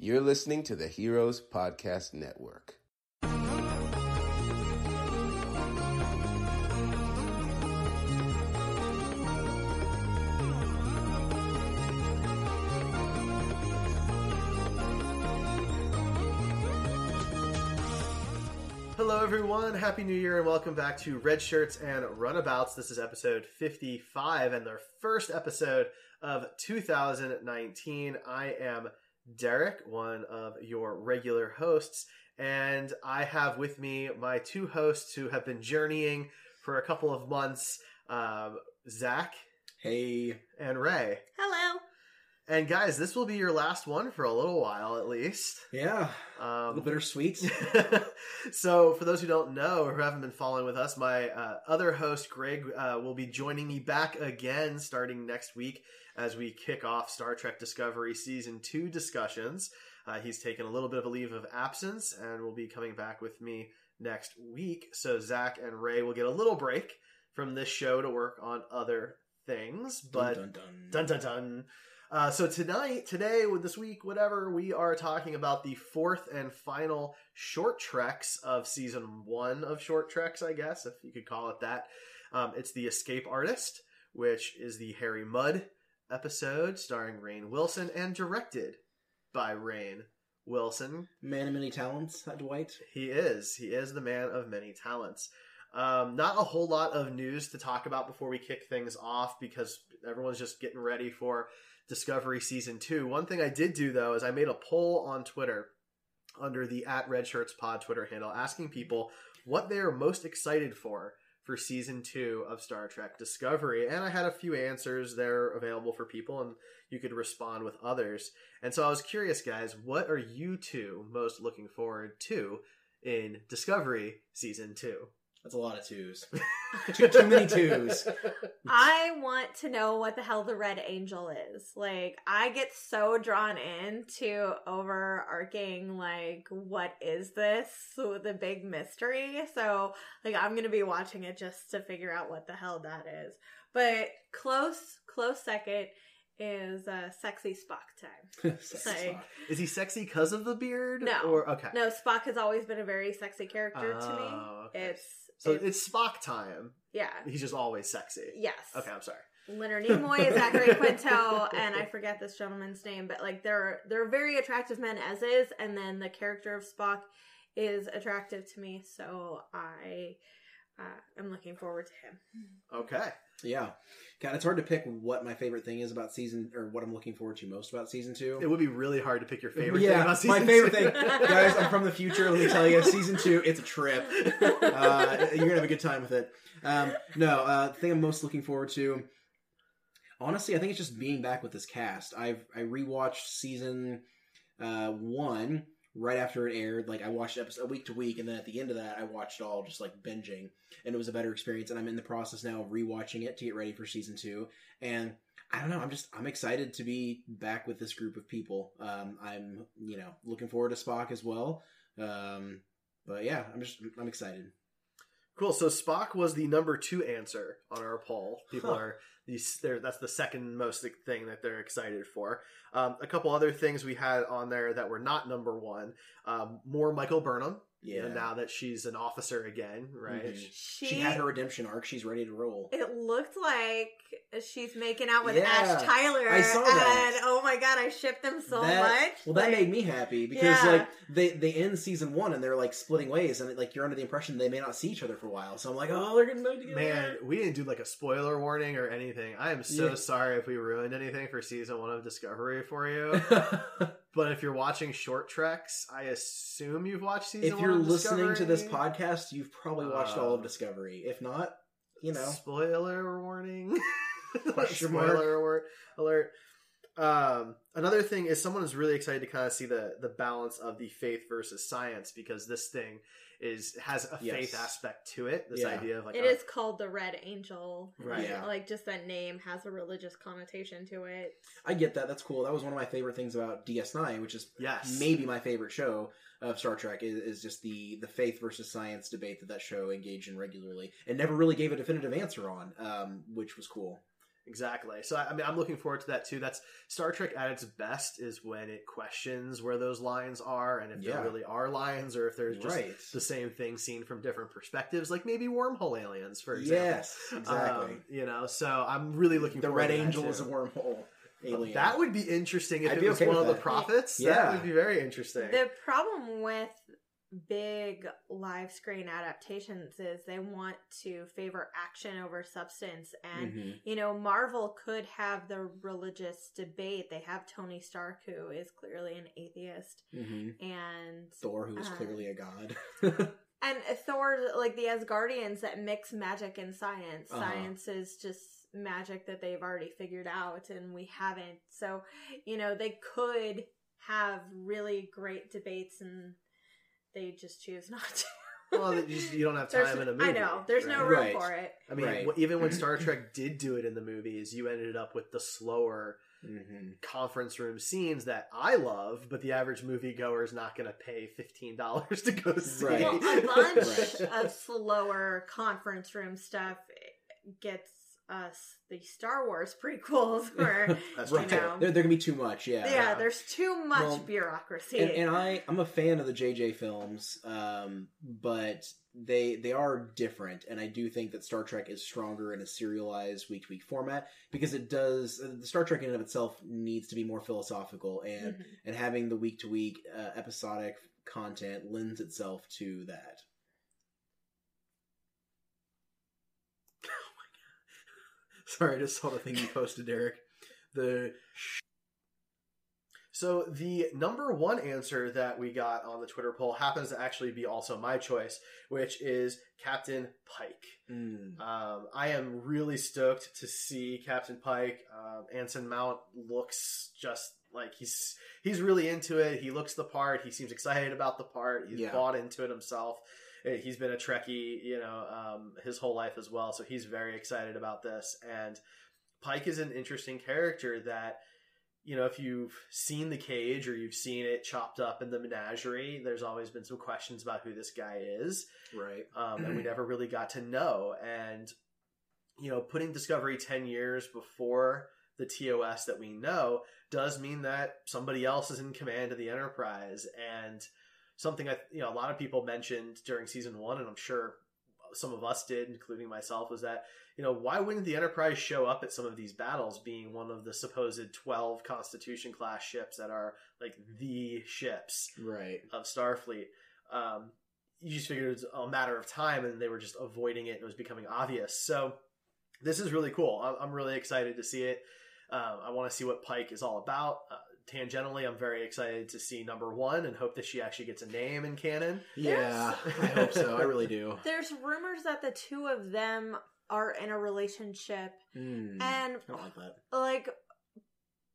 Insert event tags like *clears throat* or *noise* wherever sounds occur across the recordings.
You're listening to the Heroes Podcast Network. Hello, everyone. Happy New Year, and welcome back to Red Shirts and Runabouts. This is episode 55 and their first episode of 2019. I am Derek, one of your regular hosts, and I have with me my two hosts who have been journeying for a couple of months um, Zach Hey. and Ray. Hello. And guys, this will be your last one for a little while at least. Yeah. a Um, little bittersweet. *laughs* so, for those who don't know or who haven't been following with us, my uh, other host, Greg, uh, will be joining me back again starting next week as we kick off Star Trek Discovery Season 2 discussions. Uh, he's taken a little bit of a leave of absence and will be coming back with me next week. So, Zach and Ray will get a little break from this show to work on other things. But dun, dun, Dun dun dun. Uh, so tonight, today, this week, whatever, we are talking about the fourth and final short treks of season one of short treks, I guess, if you could call it that. Um, it's the Escape Artist, which is the Harry Mudd episode, starring Rainn Wilson and directed by Rainn Wilson. Man of many talents, Dwight. He is. He is the man of many talents. Um, not a whole lot of news to talk about before we kick things off because everyone's just getting ready for Discovery Season 2. One thing I did do, though, is I made a poll on Twitter under the at Red Shirts Pod Twitter handle asking people what they are most excited for for Season 2 of Star Trek Discovery. And I had a few answers there available for people, and you could respond with others. And so I was curious, guys, what are you two most looking forward to in Discovery Season 2? That's a lot of twos. *laughs* too, too many twos. I want to know what the hell the Red Angel is. Like, I get so drawn into overarching, like, what is this? The big mystery. So, like, I'm going to be watching it just to figure out what the hell that is. But close, close second is uh, sexy Spock time. *laughs* Like, Is he sexy because of the beard? No. Or okay. no, Spock has always been a very sexy character to me. Oh, okay. It's So it's, it's Spock time. yeah, He's just always sexy. yes. Okay, I'm sorry. Leonard Nimoy, is Zachary *laughs* Quinto, and I forget this gentleman's name, but like they're they're very attractive men as is, and then the character of Spock is attractive to me, so I uh, am looking forward to him. Okay. Yeah. God, it's hard to pick what my favorite thing is about season, or what I'm looking forward to most about season two. It would be really hard to pick your favorite yeah, thing about season my favorite thing, guys. I'm from the future. Let me tell you, season two, it's a trip. Uh, you're gonna have a good time with it. Um, no, uh, the thing I'm most looking forward to, honestly, I think it's just being back with this cast. I've I rewatched season uh, one right after it aired. Like I watched episode week to week, and then at the end of that, I watched all just like binging, and it was a better experience. And I'm in the process now of rewatching it to get ready for season two. And I don't know. I'm just I'm excited to be back with this group of people. Um, I'm you know looking forward to Spock as well. Um, but yeah, I'm just I'm excited. Cool. So Spock was the number two answer on our poll. *laughs* People Huh. are these. That's the second most thing that they're excited for. Um, a couple other things we had on there that were not number one. Um, more Michael Burnham. Yeah. And now that she's an officer again, right? Mhm. She, She had her redemption arc. She's ready to roll. It looked like she's making out with Yeah, Ash Tyler, I saw that. and oh my god, I shipped them so That- much. Well, that Like, made me happy because Yeah. like they they end season one and they're like splitting ways and like you're under the impression they may not see each other for a while. So I'm like, oh, they're getting back together. Man, we didn't do like a spoiler warning or anything. I am so Yeah. sorry if we ruined anything for season one of Discovery for you. *laughs* but if you're watching short treks, I assume you've watched season if you're listening to this podcast, you've probably watched all of Uh, Discovery. If not, you know, spoiler warning. *laughs* Question spoiler alert. Um, another thing is someone is really excited to kind of see the the balance of the faith versus science because this thing is has a Yes. faith aspect to it. This Yeah. idea of like It a- is called the Red Angel. Right. Yeah. Like just that name has a religious connotation to it. I get that. That's cool. That was one of my favorite things about DS9, which is yes, maybe my favorite show of Star Trek is, is just the the faith versus science debate that that show engaged in regularly and never really gave a definitive answer on, um, which was cool. Exactly. So I I mean, I'm looking forward to that too. That's Star Trek at its best is when it questions where those lines are and if Yeah. there really are lines or if there's just right. the same thing seen from different perspectives, like maybe wormhole aliens, for example. Yes, exactly. Um, you know, so I'm really looking. the forward Red to that, Angel too. is a wormhole alien. That would be interesting if I'd it was okay one with of the that. prophets. That Yeah. would be very interesting. The problem with big live screen adaptations is they want to favor action over substance and Mhm. you know marvel could have the religious debate they have tony stark who is clearly an atheist Mhm. and Thor, who is Uh, clearly a god. *laughs* and thor like the asgardians that mix magic and science Uh-huh. science is just magic that they've already figured out and we haven't so you know they could have really great debates and they just choose *laughs* not to well, you, just, you don't have There's- time in a movie. I know. There's no room Right. for it. I mean, Right. even when Star *clears throat* Trek did do it in the movies, you ended up with the slower hmm conference room scenes that I love, but the average moviegoer is not going to pay fifteen dollars *laughs* to go see. Right. Well, a bunch Right. of slower conference room stuff gets us the Star Wars prequels *laughs* where That's you. Right. know, There, there can be too much. Yeah. yeah, there's too much Well, bureaucracy. and, and I I'm a fan of the JJ films, um, but they they are different, and I do think that Star Trek is stronger in a serialized week to week format because it does uh, the Star Trek in and of itself needs to be more philosophical, and Mhm. and having the week to week episodic content lends itself to that. *laughs* Sorry, I just saw the thing you posted, Derek. The so the number one answer that we got on the Twitter poll happens to actually be also my choice, which is Captain Pike. Mm. Um, I am really stoked to see Captain Pike. Um, Anson Mount looks just like he's he's really into it. He looks the part. He seems excited about the part. He's Yeah. bought into it himself. Uh, He's been a Trekkie, you know, um, his whole life as well. So he's very excited about this. And Pike is an interesting character that, you know, if you've seen the cage or you've seen it chopped up in the menagerie, there's always been some questions about who this guy is Right. um, and we *clears throat* never really got to know. And you know, putting Discovery ten years before the TOS that we know does mean that somebody else is in command of the Enterprise, and something I you know a lot of people mentioned during season one, and I'm sure some of us did, including myself, was that you know why wouldn't the Enterprise show up at some of these battles, being one of the supposed twelve Constitution class ships that are like the ships Right. of Starfleet. Um, you just figured it was a matter of time, and they were just avoiding it, and it was becoming obvious. So this is really cool. I'm, I'm really excited to see it. Um, I want to see what Pike is all about. Uh, tangentially, I'm very excited to see number one, and hope that she actually gets a name in canon. Yeah, I hope so. I really do. *laughs* There's rumors that the two of them are in a relationship, Mm. and I don't like that. like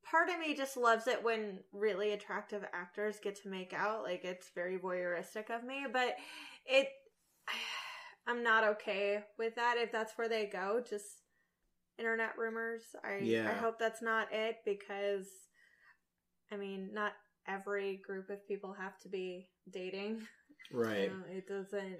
part of me just loves it when really attractive actors get to make out like it's very voyeuristic of me but it *sighs* i'm not okay with that if that's where they go just internet rumors i Yeah. i hope that's not it because i mean not every group of people have to be dating Right. You know, it doesn't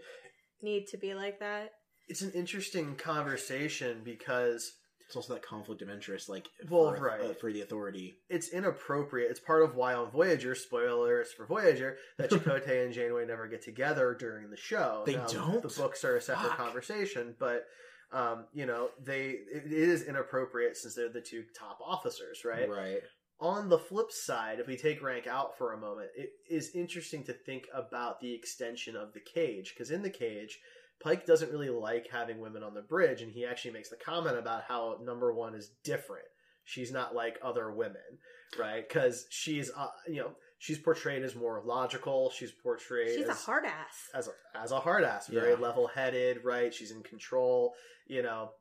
need to be like that It's an interesting conversation because It's also that conflict of interest, like Well, for, right. uh, for the authority. it's inappropriate. It's part of why on Voyager, spoilers for Voyager, that *laughs* Chakotay and Janeway never get together during the show. They don't? The books are a separate Fuck. conversation, but um, you know they it is inappropriate since they're the two top officers, right? Right. On the flip side, if we take rank out for a moment, it is interesting to think about the extension of the cage because in the cage. Pike doesn't really like having women on the bridge, and he actually makes the comment about how number one is different. She's not like other women, right? Because she's, uh, you know, she's portrayed as more logical. She's portrayed she's a as, hard ass as a, as a hard ass, very Yeah. level headed, right? She's in control, you know,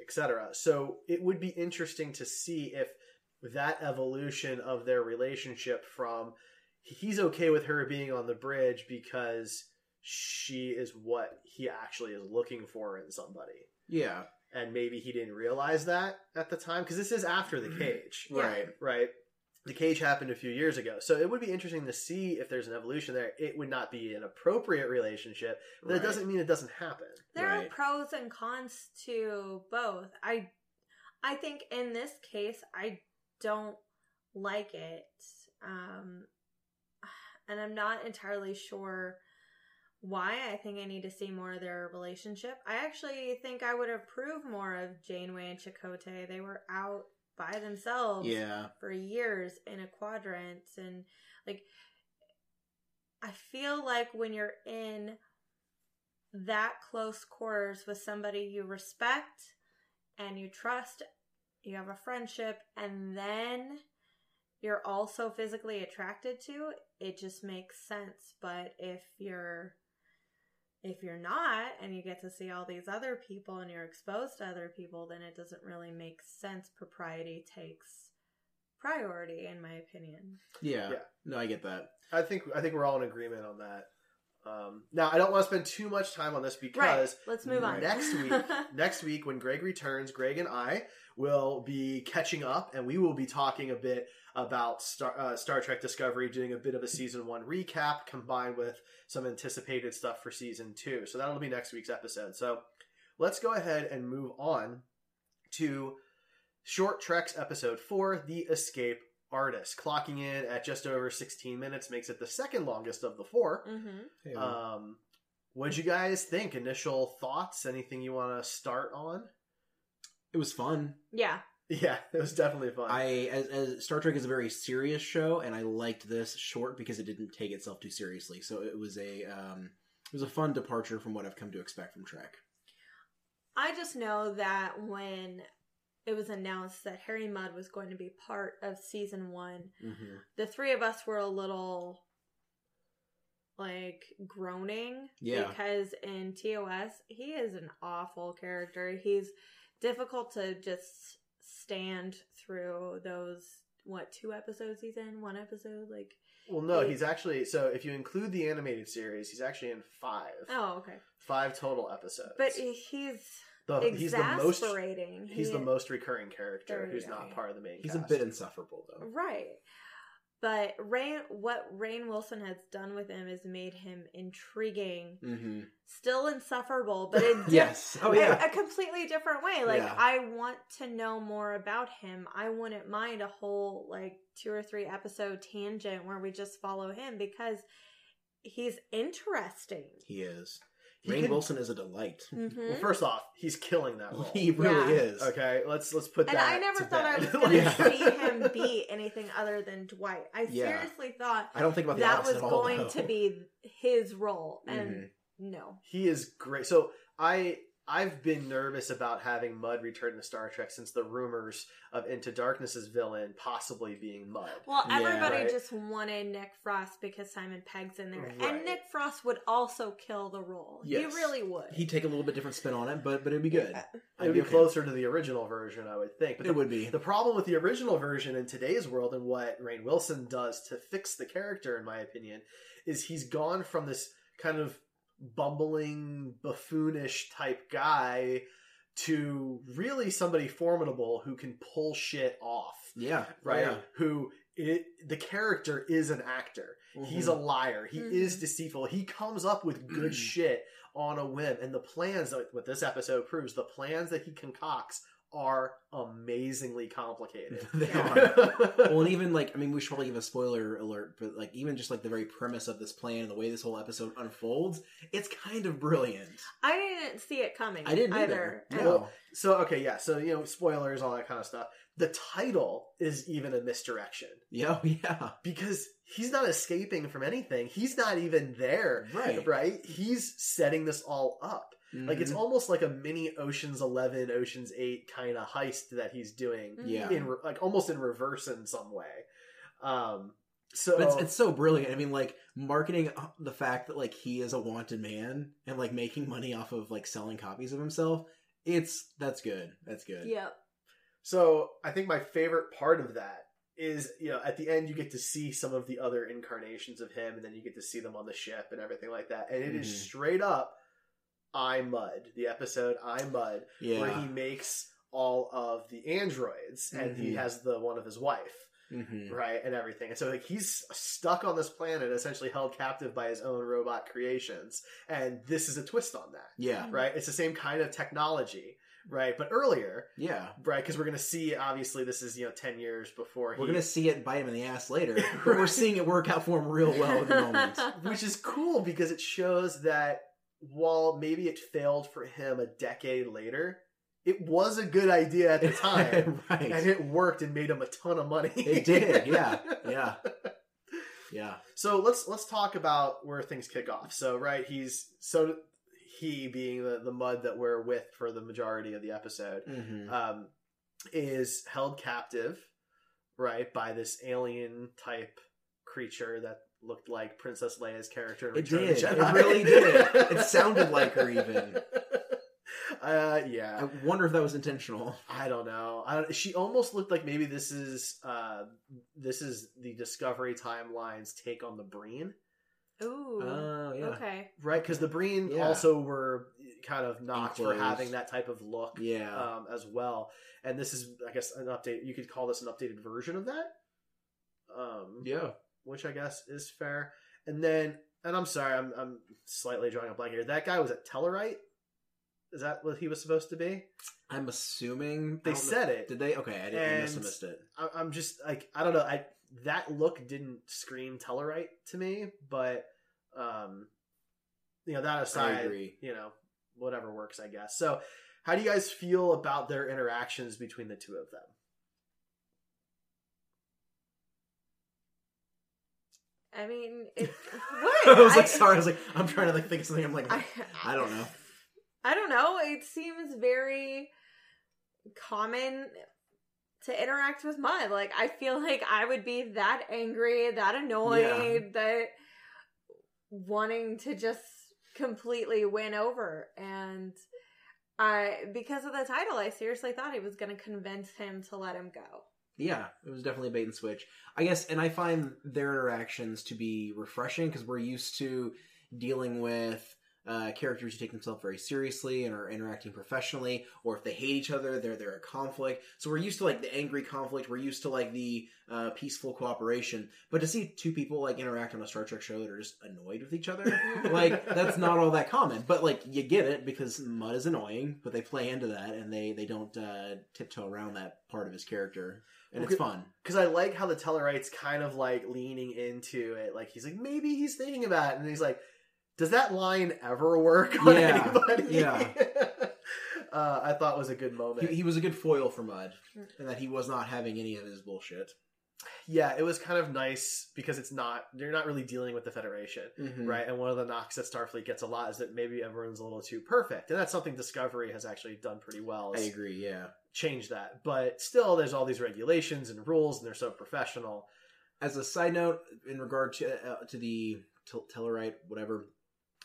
etc. So it would be interesting to see if that evolution of their relationship from he's okay with her being on the bridge because she is what he actually is looking for in somebody. Yeah. And maybe he didn't realize that at the time because this is after the mm-hmm. cage, Right. right? The cage happened a few years ago. So it would be interesting to see if there's an evolution there. It would not be an appropriate relationship, but Right. it doesn't mean it doesn't happen. there Right. are pros and cons to both. I I think in this case I don't like it. Um and I'm not entirely sure why. I think I need to see more of their relationship. I actually think I would approve more of Janeway and Chakotay. They were out by themselves Yeah. for years in a quadrant and like I feel like when you're in that close quarters with somebody you respect and you trust, you have a friendship, and then you're also physically attracted to, it just makes sense. But if you're if you're not and you get to see all these other people and you're exposed to other people, then it doesn't really make sense. Propriety takes priority, in my opinion. Yeah. Yeah. No, I get that. I think I think we're all in agreement on that. Um, now I don't want to spend too much time on this because right. Let's move on. next week, *laughs* next week when Greg returns, Greg and I will be catching up, and we will be talking a bit about Star, uh, Star Trek Discovery, doing a bit of a season one recap combined with some anticipated stuff for season two. So that'll be next week's episode. So let's go ahead and move on to Short Treks episode four, The Escape Artist, clocking in at just over 16 minutes, makes it the second longest of the four. hmm Um, what'd you guys think? Initial thoughts? Anything you want to start on? it was fun. Yeah. Yeah, *laughs* it was definitely fun. I as, as Star Trek is a very serious show, and I liked this short because it didn't take itself too seriously. So it was a um, it was a fun departure from what I've come to expect from Trek. I just know that when it was announced that Harry Mudd was going to be part of season one, Mm-hmm. the three of us were a little like groaning Yeah. because in TOS he is an awful character. He's difficult to just stand through those what two episodes he's in one episode like well, no, he's actually so if you include the animated series, he's actually in five, oh okay five total episodes. but he's the, he's the most exasperating he's He- the most recurring character who's not part of the main. He's a bit insufferable though. Right. But Rainn, what Rainn Wilson has done with him is made him intriguing, Mm-hmm. still insufferable, but in *laughs* di- Yes. Oh a- yeah. a, completely different way. Like Yeah. I want to know more about him. I wouldn't mind a whole like two or three episode tangent where we just follow him because he's interesting. He is. He Rainn could- Wilson is a delight. Mhm. Well, first off, he's killing that role. *laughs* He really Yeah. is. Okay, let's let's put And that. And I never to thought I bed. was going to Like- see him be anything other than Dwight. I Yeah. seriously thought I don't think about that was all, going though. to be his role, and Mhm. no. He is great. So I I've been nervous about having Mudd return to Star Trek since the rumors of Into Darkness's villain possibly being Mudd. Well, Yeah. everybody Right. just wanted Nick Frost because Simon Pegg's in there, Right. and Nick Frost would also kill the role. Yes. He really would. He'd take a little bit different spin on it, but but it'd be good. Yeah. It would be okay. closer to the original version, I would think. But It the, would be. the problem with the original version in today's world and what Rainn Wilson does to fix the character, in my opinion, is he's gone from this kind of bumbling, buffoonish type guy to really somebody formidable who can pull shit off. Yeah. right? Yeah. Who it, the character is an actor. He's a liar. He Mhm. is deceitful. He comes up with good *clears throat* shit on a whim, and the plans that what this episode proves, the plans that he concocts are amazingly complicated. *laughs* They are. *laughs* well, and even like I mean, we should probably give a spoiler alert, but like even just like the very premise of this plan, and the way this whole episode unfolds, it's kind of brilliant. I didn't see it coming. I didn't either. either. And- No. so okay, yeah. So you know, spoilers, all that kind of stuff. The title is even a misdirection Yeah, oh, yeah, because he's not escaping from anything. He's not even there. right, Right? He's setting this all up. Like it's Mhm. almost like a mini Ocean's Eleven, Ocean's Eight kind of heist that he's doing yeah. in re- like almost in reverse in some way. Um, so But it's, it's so brilliant. I mean, like marketing uh, the fact that like he is a wanted man and like making money off of like selling copies of himself. It's that's good. That's good. Yeah. So I think my favorite part of that is, you know, at the end you get to see some of the other incarnations of him, and then you get to see them on the ship and everything like that. And it is Mhm. straight up I Mudd, the episode I Mudd, Yeah. where he makes all of the androids, and he Mhm. has the one of his wife. hmm right and everything and so like he's stuck on this planet essentially held captive by his own robot creations and this is a twist on that Yeah. right it's the same kind of technology right but earlier Yeah. right because we're going to see obviously this is you know 10 years before We're gonna see it bite him in the ass later, *laughs* but we're seeing it work out for him real well at the moment. *laughs* which is cool because it shows that while maybe it failed for him a decade later it was a good idea at the *laughs* time right. and it worked and made him a ton of money It did, yeah, yeah, *laughs* yeah. So let's let's talk about where things kick off. So right, he's so he being the the Mudd that we're with for the majority of the episode hmm um, is held captive, right, by this alien type creature that looked like Princess Leia's character. In It Return of the did. It really did. It *laughs* sounded like her even. *laughs* Uh, yeah. I wonder if that was intentional. I don't know. I don't, she almost looked like maybe this is uh, this is the Discovery timeline's take on the Breen. Ooh. Oh yeah, Okay. Right, because the Breen Yeah. also were kind of knocked for having that type of look yeah. um, as well. And this is, I guess, an update. You could call this an updated version of that, um, yeah. Which I guess is fair. And then, and I'm sorry, I'm, I'm slightly drawing a blank here. That guy was at Tellarite. Is that what he was supposed to be? I'm assuming They don't know- said it. Did they? Okay, I didn't. I must have missed it. I, I'm just like I don't know. I that look didn't scream Tellarite to me, but um, you know that aside, you know whatever works, I guess. So, how do you guys feel about their interactions between the two of them? I mean, it, *laughs* what? *laughs* I was like, I- sorry. I was like, I'm trying to like think of something. I'm like, I, I don't know. I don't know. It seems very common to interact with Mudd. Like I feel like I would be that angry, that annoyed, that wanting to just completely win over. And I because of the title, I seriously thought he was gonna convince him to let him go. Yeah, it was definitely a bait and switch. I guess, and I find their interactions to be refreshing because we're used to dealing with uh, characters who take themselves very seriously and are interacting professionally, or if they hate each other, they're they're at conflict. So we're used to like the angry conflict. We're used to like the uh, peaceful cooperation. But to see two people like interact on a Star Trek show that are just annoyed with each other, *laughs* like that's not all that common. But like you get it because Mudd is annoying, but they play into that and they they don't uh, tiptoe around that part of his character, and it's fun. Because I like how the Tellarites kind of like leaning into it. Like he's like maybe he's thinking about it, and he's like, does that line ever work on Yeah, anybody? yeah. *laughs* uh, I thought was a good moment. He, he was a good foil for Mudd, and that he was not having any of his bullshit. Yeah, it was kind of nice because it's not they're not really dealing with the Federation, Mhm. right? And one of the knocks that Starfleet gets a lot is that maybe everyone's a little too perfect, and that's something Discovery has actually done pretty well. I agree. Yeah. change that, but still, there's all these regulations and rules, and they're so professional. As a side note, in regard to uh, to the tel- Tellarite, whatever,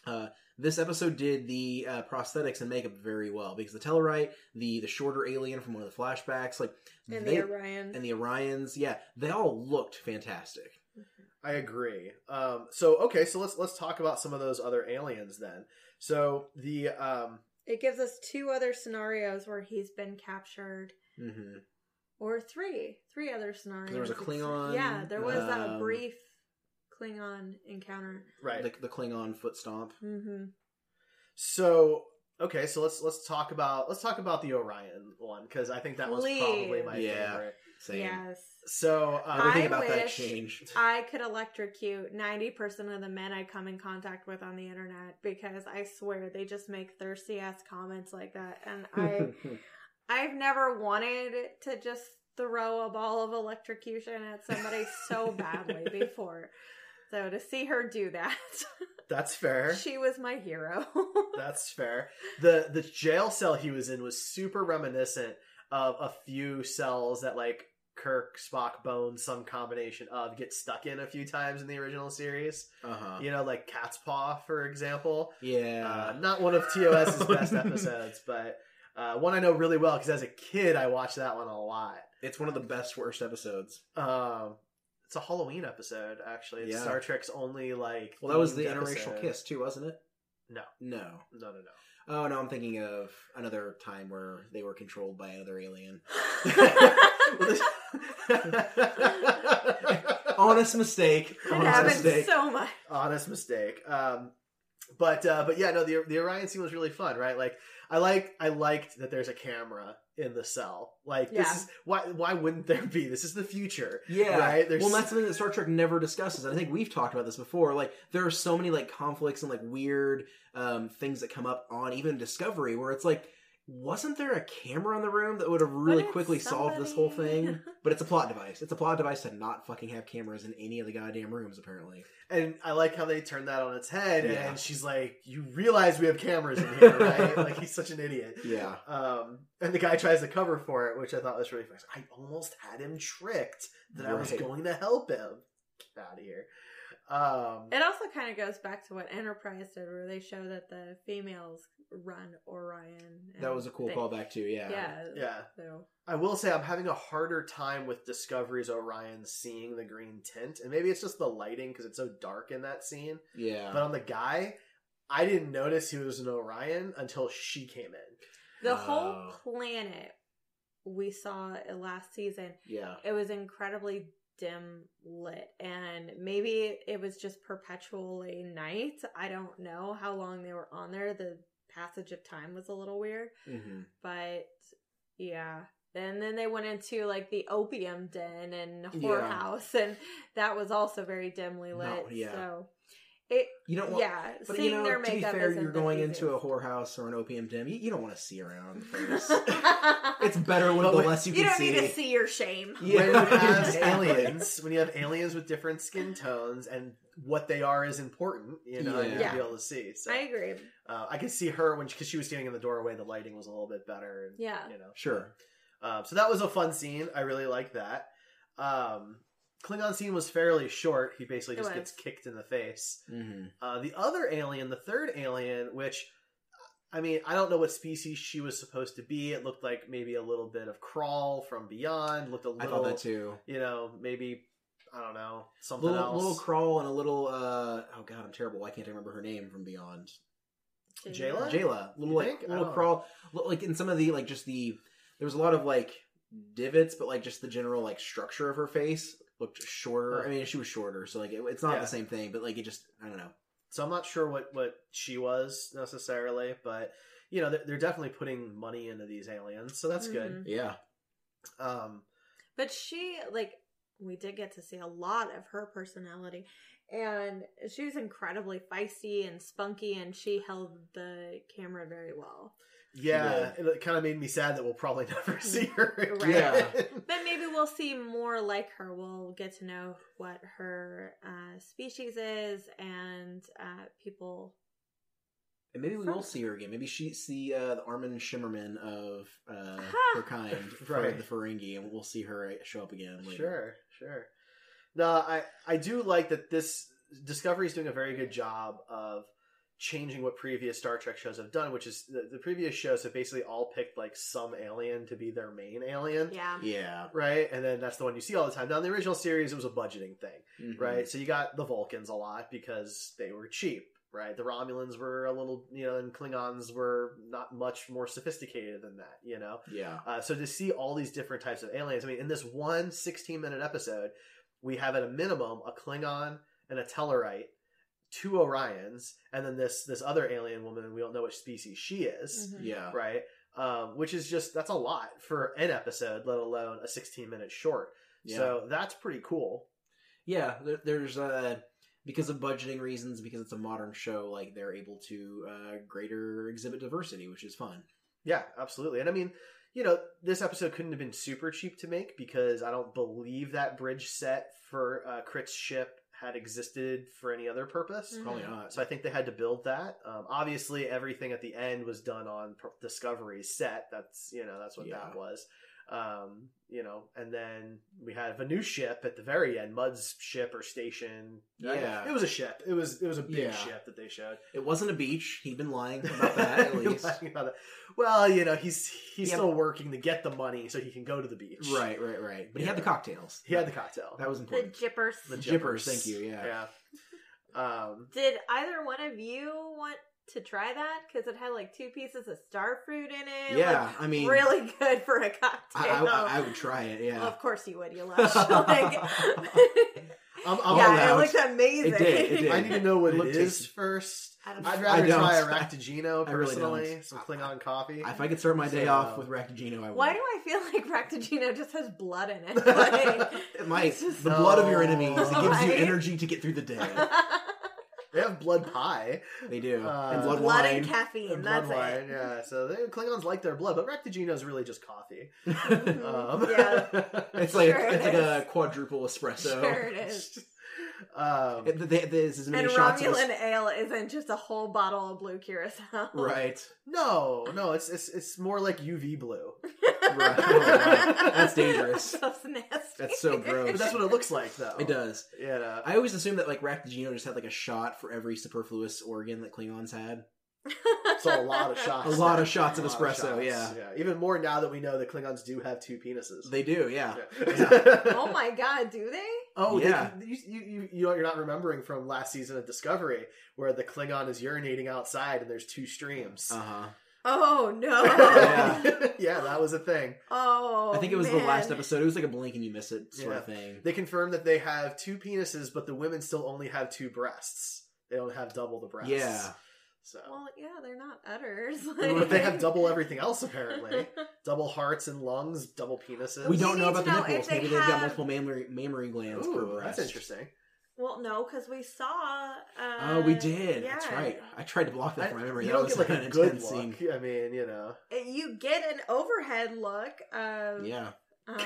uh, this episode did the uh, prosthetics and makeup very well because the Tellarite, the the shorter alien from one of the flashbacks, like And they the Orion. and the Orions, yeah, they all looked fantastic. I agree. Um, so okay, so let's let's talk about some of those other aliens then. So the um, It gives us two other scenarios where he's been captured, hmm or three, three other scenarios. There was a Klingon, Yeah, there was that um, brief Klingon encounter. right. The, the Klingon foot stomp. Mm-hmm. So okay, so let's let's talk about let's talk about the Orion one because I think that was probably my Yeah. favorite. Same. Yes. So um, Everything I about that wish- changed. I could electrocute 90% of the men I come in contact with on the internet because I swear they just make thirsty ass comments like that. And I *laughs* I've never wanted to just throw a ball of electrocution at somebody so badly *laughs* before. So to see her do that, *laughs* that's fair. she was my hero. *laughs* That's fair. The the jail cell he was in was super reminiscent of a few cells that like Kirk, Spock, Bones, some combination of get stuck in a few times in the original series. uh huh. You know, like Catspaw, for example. Yeah. Uh, not one of TOS's best episodes, but Uh, one I know really well because as a kid I watched that one a lot. It's one of the best worst episodes. Um, it's a Halloween episode actually. It's Yeah. Star Trek's only like. Well, that was the themed interracial episode. kiss too, wasn't it? No, No. no, no, no. Oh no, I'm thinking of another time where they were controlled by another alien. *laughs* *laughs* Honest mistake. It Honest happens mistake. so much. honest mistake. Um, but uh, but yeah, no, the the Orion scene was really fun, right? Like I like I liked that there's a camera in the cell. Like this is why why wouldn't there be? This is the future. Yeah, Right? There's- Well, that's something that Star Trek never discusses. And I think we've talked about this before. Like, there are so many like conflicts and like weird um, things that come up on even Discovery, where it's like, wasn't there a camera in the room that would have really But it's quickly solved this whole thing? *laughs* But it's a plot device. It's a plot device to not fucking have cameras in any of the goddamn rooms. Apparently, And I like how they turned that on its head. Yeah. And she's like, "You realize we have cameras in here, right?" *laughs* like he's such an idiot. yeah. Um, and the guy tries to cover for it, which I thought was really funny. I almost had him tricked that I was going to help him. Get out of here. Um, It also kind of goes back to what Enterprise did, where they show that the females run Orion. That was a cool they- callback too. Yeah. Yeah, yeah. So I will say I'm having a harder time with Discovery's Orion seeing the green tint, and maybe it's just the lighting because it's so dark in that scene. Yeah. But on the guy, I didn't notice he was an Orion until she came in. the whole Oh. planet we saw in last season, yeah. it was incredibly dim lit, and maybe it was just perpetually night. I don't know how long they were on there. The passage of time was a little weird. hmm but yeah and then they went into like the opium den and Yeah. whorehouse and that was also very dimly lit yeah. so it You don't want. yeah But seeing you know, their to be fair, you're going into a whorehouse or an opium den. You, you don't want to see around first. *laughs* it's better with the wait- less you, you can don't need to see your shame Yeah. When you have *laughs* aliens, when you have aliens with different skin tones, and what they are is important, you know, and you Yeah. to be able to see. So i agree uh, I could see her when because she, was standing in the doorway, the lighting was a little bit better. And, Yeah. you know, Sure. Um, so that was a fun scene. I really like that. Um, Klingon scene was fairly short. He basically It just was. gets kicked in the face. hmm Uh, the other alien, the third alien, which I mean, I don't know what species she was supposed to be. It looked like maybe a little bit of Krall from beyond. Looked a I little, thought that too. you know, maybe I don't know A something little, else. little Krall and a little. uh Oh god, I'm terrible. Why can't I remember her name from Beyond. Jaylah? Jaylah, little You like think? Little don't know. Krall, li- like in some of the like just the there was a lot of like divots, but like just the general like structure of her face looked shorter. I mean, she was shorter, so like it, it's not Yeah. the same thing, but like it just I don't know. So I'm not sure what what she was necessarily, but you know, they're, they're definitely putting money into these aliens, so that's good. Mhm. Yeah, Um, but she like we did get to see a lot of her personality and she was incredibly feisty and spunky and she held the camera very well yeah, it kind of made me sad that we'll probably *laughs* never see her again. Yeah. *laughs* But maybe we'll see more like her. We'll get to know what her uh, species is, and uh, people. and maybe we will see her again. Maybe she's the uh, the Armin Shimerman of uh, Ha! *laughs* her kind, Right. the Ferengi, and we'll see her show up again. Later. Sure, sure. No, I I do like that this Discovery is doing a very good job of changing what previous Star Trek shows have done, which is the, the previous shows have basically all picked like some alien to be their main alien. Yeah. Yeah, Right, and then that's the one you see all the time. Now, in the original series, it was a budgeting thing, Mhm. right? So you got the Vulcans a lot because they were cheap, right? The Romulans were a little, you know, and Klingons were not much more sophisticated than that, you know? Yeah, Uh, so to see all these different types of aliens, I mean, in this one 16 minute episode, we have at a minimum a Klingon and a Tellarite, two Orions, and then this this other alien woman. We don't know which species she is, Mhm. yeah. right? Um, which is just that's a lot for an episode, let alone a 16 minute short. Yeah. So that's pretty cool. Yeah, there, there's uh because of budgeting reasons, because it's a modern show, like they're able to uh greater exhibit diversity, which is fun. Yeah, absolutely. And I mean, you know, this episode couldn't have been super cheap to make because I don't believe that bridge set for uh, Crit's ship had existed for any other purpose. Probably not. So I think they had to build that. Um, obviously, everything at the end was done on Discovery's set. That's you know that's what Yeah. that was. Um, you know, and then we have a new ship at the very end, Mudd's ship or station. Yeah. it was a ship. It was it was a big Yeah. ship that they showed. It wasn't a beach. He'd been lying about *laughs* that at least. About that. Well, you know, he's he's Yeah. still working to get the money so he can go to the beach. right, right, right. But he had the cocktails. He had the cocktail. That was important. The jippers. The Jippers, thank you, yeah. Yeah. Um, Did either one of you want to try that? Because it had like two pieces of star fruit in it. Yeah, like, I mean- really *laughs* good for a cocktail. I, I, I would try it. Yeah. Of course you would, you *laughs* love like, I'm, I'm yeah, allowed. it looked amazing. It did, it *laughs* did. I need to know what It it looked tasty. first. I don't I'd rather I don't. try a Raktajino I really personally. don't. some Klingon coffee. if I could start my day So- off with Raktajino, I would. Why do I feel like Raktajino just has blood in it? Like, it might. it's just- The blood of your enemies. It gives you energy to get through the day. They have blood pie They do. Uh, and blood, blood wine. and caffeine. and that's wine. it. Yeah, so they, Klingons like their blood, but Raktajino is really just coffee. *laughs* Mhm. Um, Yeah. *laughs* It's like Sure it it's like is. a quadruple espresso. Sure it is. *laughs* um, It- they- there's as many And shots of Romulan ale isn't just a whole bottle of blue curacao. right. no, no, it's it's it's more like UV blue. *laughs* Right. Oh, That's dangerous. *laughs* That's nasty. That's so gross. But that's what it looks like, though. It does. Yeah. know. I always assumed that like Raktajino just had like a shot for every superfluous organ that Klingons had. *laughs* So a lot of shots. A lot of *laughs* shots of A lot espresso, shots, yeah. yeah. Even more now that we know the Klingons do have two penises. They do, yeah. Yeah. oh my god, do they? Oh, Yeah. yeah. You, you, you, you know, you're not remembering from last season of Discovery where the Klingon is urinating outside and there's two streams. Uh huh. Oh no. *laughs* Yeah. yeah, that was a thing. Oh. I think it was the last episode. It was like a blink and you miss it sort Yeah. of thing. They confirmed that they have two penises, but the women still only have two breasts. They don't have double the breasts. Yeah. So, Well, yeah, they're not udders. *laughs* but they have double everything else apparently. *laughs* double hearts and lungs, double penises. We don't You know need about to the know if nipples. they Maybe they've got have- multiple mammary, mammary glands per Ooh, breast. that's interesting. Well, no, because we saw. Uh, Oh, we did. That's yeah. right. I tried to block that I- from my memory. you that don't was get like an a good intense look. scene. I mean, you know. You get an overhead look of Yeah. uh,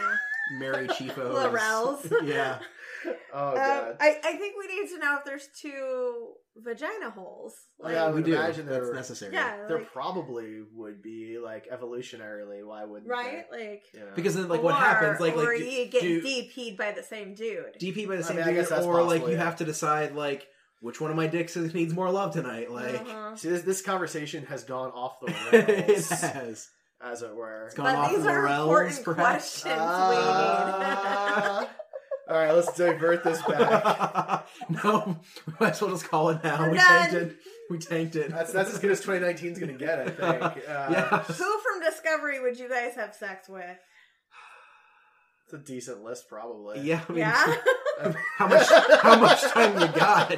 Mary Chieffo. *laughs* L'Rell's. yeah. *laughs* Oh Um, god. I, I think we need to know if there's two vagina holes. Like, Yeah, I we would do. imagine That's necessary. yeah, there probably would be like evolutionarily. Why wouldn't right? they? Like, You know? Because then, like, what happens? Like, or like do- you get do- DP'd by the same dude. DP'd by the I same mean, I guess dude, that's or like you yeah. have to decide like which one of my dicks *laughs* needs more love tonight. Like Uh-huh. See, this, this conversation has gone off the *laughs* rails. it rails, has. as it were. It's gone But off these the are rails, important perhaps. questions Ah. All right, let's divert this back. *laughs* no, we might as well just call it now. We're we done. tanked it. We tanked it. That's that's as good as 2019 is going to get, I think. *laughs* Uh, yeah. Who from Discovery would you guys have sex with? It's a decent list, probably. Yeah. I mean, yeah. *laughs* How much? How much time you got?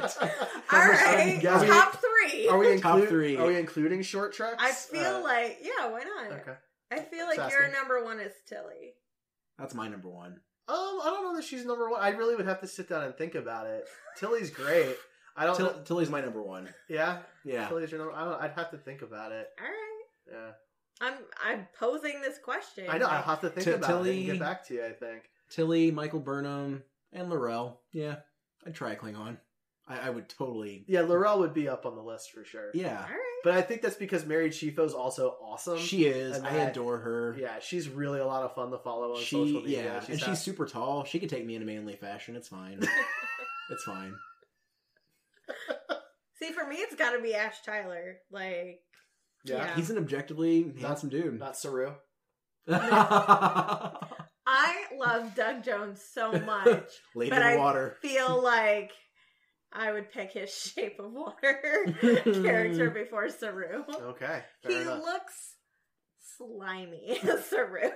All much time you got? Top three. Are we Top three. Are we including short treks? I feel Uh, like yeah. Why not? Okay. I feel like Just your number one is Tilly. That's my number one. Um, I don't know that she's number one. I really would have to sit down and think about it. Tilly's great. I don't. Till, know. Tilly's my number one. Yeah, Yeah. Tilly's your number. I don't. I'd have to think about it. All right. Yeah, I'm I'm posing this question. I know. I'll have to think T- about it and get back to you. I think. Tilly, Michael Burnham, and L'Rell. Yeah, I'd try a Klingon. I, I would totally. Yeah, L'Rell would be up on the list for sure. Yeah, All right. But I think that's because Mary Chieffo's also awesome. she is. and I that- adore her. yeah, she's really a lot of fun to follow on she social media. yeah, and she's super tall. She could take me in a manly fashion. It's fine. *laughs* it's fine. *laughs* See, for me, it's got to be Ash Tyler. Like, yeah, yeah. He's an objectively handsome dude. not Saru. *laughs* I love Doug Jones so much. Lady But in the I- water. Feel like I would pick his *laughs* Shape of Water *laughs* character before Saru. Okay, fair He enough. looks slimy *laughs* as Saru.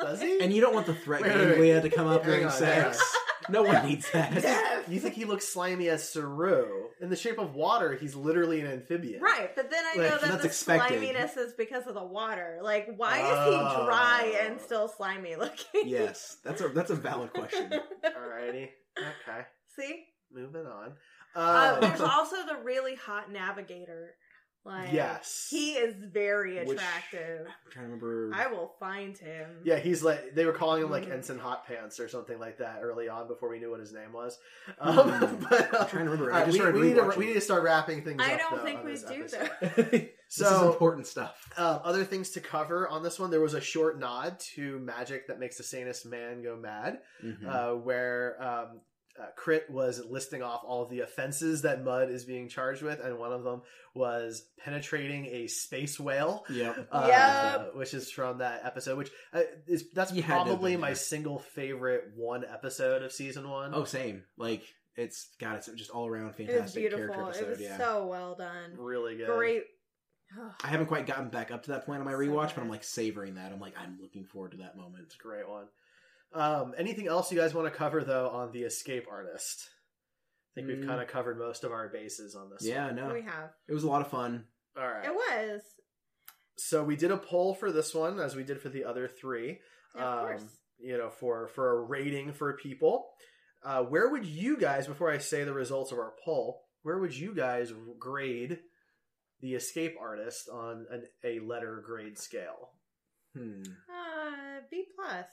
Does he? And you don't want the threat Wait, wait, wait. ganglia to come up Hang during sex. No one needs that. Death. You think he looks slimy as Saru? In the shape of water, he's literally an amphibian. Right, but then I know that that's the expected. sliminess is because of the water. Like, why is he dry Oh. and still slimy looking? Yes, that's a that's a valid question. Alrighty. Okay. See? Moving on. Uh, Um, there's also the really hot navigator. Like Yes. he is very Which- attractive. I'm trying to remember. I will find him. Yeah, he's like they were calling him like Mhm. Ensign Hot Pants or something like that early on before we knew what his name was. Hmm. Um, *laughs* but uh, I'm trying to remember. all I right, just we, we need to, we need to start wrapping things up. I don't though, think we do episode. *laughs* *laughs* though. this is So- important stuff. Um, other things to cover on this one, there was a short nod to magic that makes the sanest man go mad, Mhm. uh, where um, uh, Crit was listing off all of the offenses that Mudd is being charged with, and one of them was penetrating a space whale. yep. Uh, Yep. which is from that episode, which uh, is that's You had to have probably my single favorite one episode of season one. Oh, same. Like it's God, it's just all around fantastic. It was fantastic beautiful. character episode. It was yeah. so well done. really good. Great. I haven't quite gotten back up to that point on my rewatch, good. but I'm like savoring that. I'm like, I'm looking forward to that moment. It's a great one. Um, anything else you guys want to cover though on the escape artist? I think we've Mm. kind of covered most of our bases on this. Yeah, one. no, We have. it was a lot of fun. All right. It was. So we did a poll for this one, as we did for the other three. Of um, course. You know, for for a rating for people. Uh, where would you guys, before I say the results of our poll, where would you guys grade the escape artist on an, a letter grade scale? Hmm. Uh, B plus.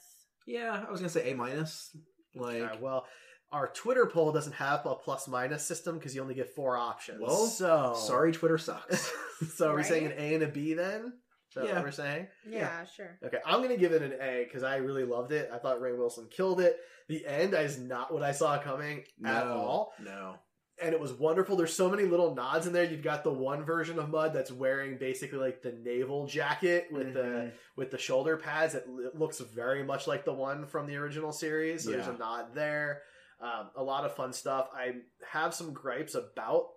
Yeah, I was gonna say A minus. Like, Uh, well, our Twitter poll doesn't have a plus minus system because you only get four options. Well, so sorry, Twitter sucks. *laughs* so are we saying an A and a B then? Is that Yeah. what we're saying? Yeah, sure. Okay, I'm gonna give it an A because I really loved it. I thought Rainn Wilson killed it. The end is not what I saw coming at all, No. And it was wonderful. There's so many little nods in there. You've got the one version of Mudd that's wearing basically like the naval jacket with the Mhm. with the shoulder pads. It, looks very much like the one from the original series. So there's a nod there. Um, a lot of fun stuff. I have some gripes about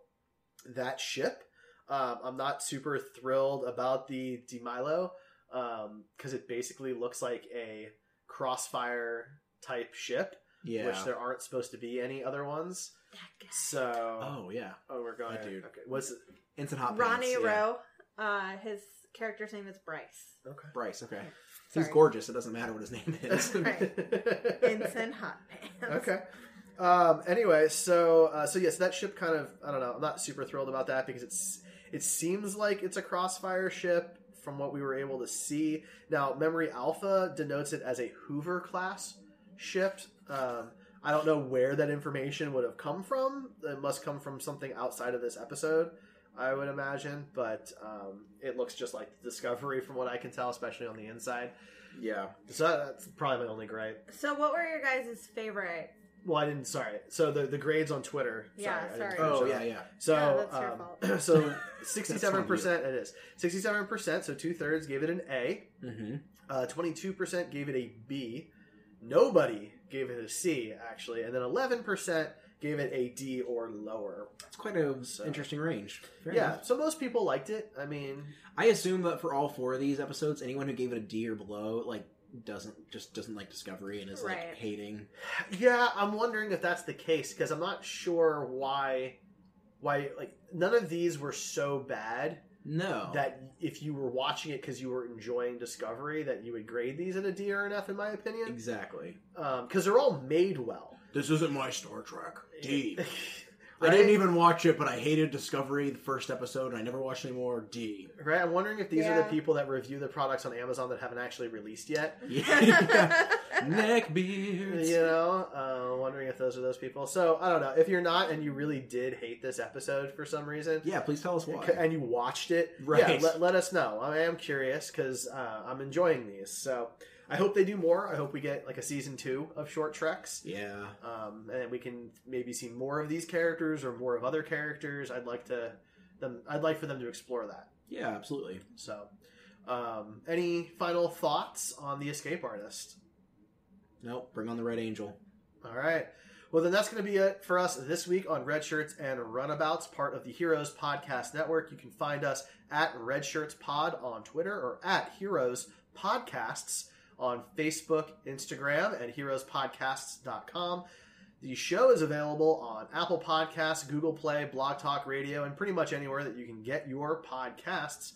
that ship. Um, I'm not super thrilled about the Demilo because it basically looks like a Crossfield type ship, Yeah. which there aren't supposed to be any other ones. That guy. So, oh yeah. oh, we're going. That dude. Okay, what's Instant hot. Ronnie pants, yeah. Rowe. Uh, his character's name is Bryce. okay? Bryce. Okay. Sorry. He's gorgeous. It doesn't matter what his name is. Right. Ensign Hot Pants. okay. Um, anyway, so uh, so yes, that ship kind of I don't know. I'm not super thrilled about that because it's it seems like it's a Crossfield ship from what we were able to see. Now, Memory Alpha denotes it as a Hoover class ship. Um, I don't know where that information would have come from. It must come from something outside of this episode, I would imagine. But um, it looks just like the Discovery from what I can tell, especially on the inside. yeah. So that's probably my only gripe. So, what were your guys' favorite? Well, I didn't. Sorry. So the the grades on Twitter. Yeah, I didn't sorry. Oh it yeah, yeah. So Yeah, that's your um, fault. *clears throat* so *laughs* sixty seven percent it is sixty seven percent. So two thirds gave it an A. Mm-hmm. Twenty two percent gave it a B. Nobody gave it a C actually, and then eleven percent gave it a D or lower. It's quite an So- interesting range. Fair yeah. enough. So most people liked it. I mean, I assume that for all four of these episodes, anyone who gave it a D or below, like, doesn't just doesn't like Discovery and is Right. like hating. yeah. I'm wondering if that's the case because I'm not sure why. Why like none of these were so bad No. that if you were watching it because you were enjoying Discovery, that you would grade these at a D or an F, in my opinion, exactly. Um, because they're all made well. This isn't my Star Trek. *laughs* D. Right? I didn't even watch it, but I hated Discovery the first episode, and I never watched any more. D. Right, I'm wondering if these are the people that review the products on Amazon that haven't actually released yet. *laughs* Yeah. *laughs* Neck beards. You know, uh, wondering if those are those people. So I don't know. If you're not, and you really did hate this episode for some reason, Yeah, please tell us why. and you watched it, Right. yeah, let, let us know. I am curious because uh, I'm enjoying these. So I hope they do more. I hope we get like a season two of Short Treks. Yeah. um, and we can maybe see more of these characters or more of other characters. I'd like to them. I'd like for them to explore that. Yeah, absolutely. So, um, any final thoughts on the escape artist? Nope. Bring on the Red Angel. All right. Well, then that's going to be it for us this week on Red Shirts and Runabouts, part of the Heroes Podcast Network. You can find us at Red Shirts Pod on Twitter or at Heroes Podcasts on Facebook, Instagram, and heroespodcasts.com. The show is available on Apple Podcasts, Google Play, Blog Talk Radio, and pretty much anywhere that you can get your podcasts.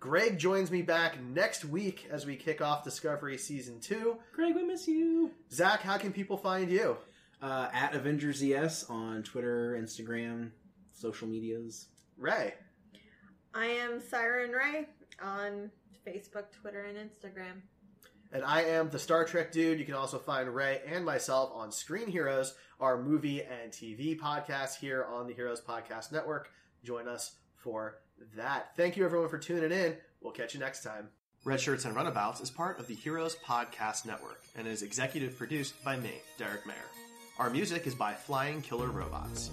Greg joins me back next week as we kick off Discovery Season 2. Greg, we miss you. Zach, how can people find you? Uh, at Avengers ES on Twitter, Instagram, social medias. Ray. I am Siren Ray on Facebook, Twitter, and Instagram. And I am the Star Trek dude. You can also find Ray and myself on Screen Heroes, our movie and TV podcast here on the Heroes Podcast Network. Join us for that. Thank you everyone for tuning in. We'll catch you next time. Red Shirts and Runabouts is part of the Heroes Podcast Network and is executive produced by me, Derek Mayer. Our music is by Flying Killer Robots.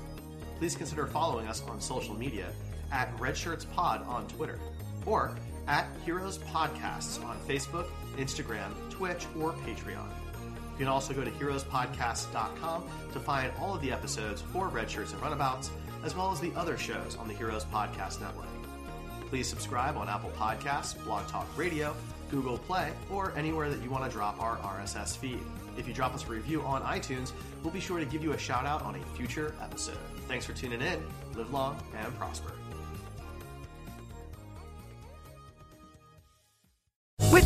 Please consider following us on social media at Red Shirts Pod on Twitter or at Heroes Podcasts on Facebook, Instagram, Twitch, or Patreon. You can also go to heroespodcast.com to find all of the episodes for Red Shirts and Runabouts, as well as the other shows on the Heroes Podcast Network. Please subscribe on Apple Podcasts, Blog Talk Radio, Google Play, or anywhere that you want to drop our RSS feed. If you drop us a review on iTunes, we'll be sure to give you a shout out on a future episode. Thanks for tuning in. Live long and prosper.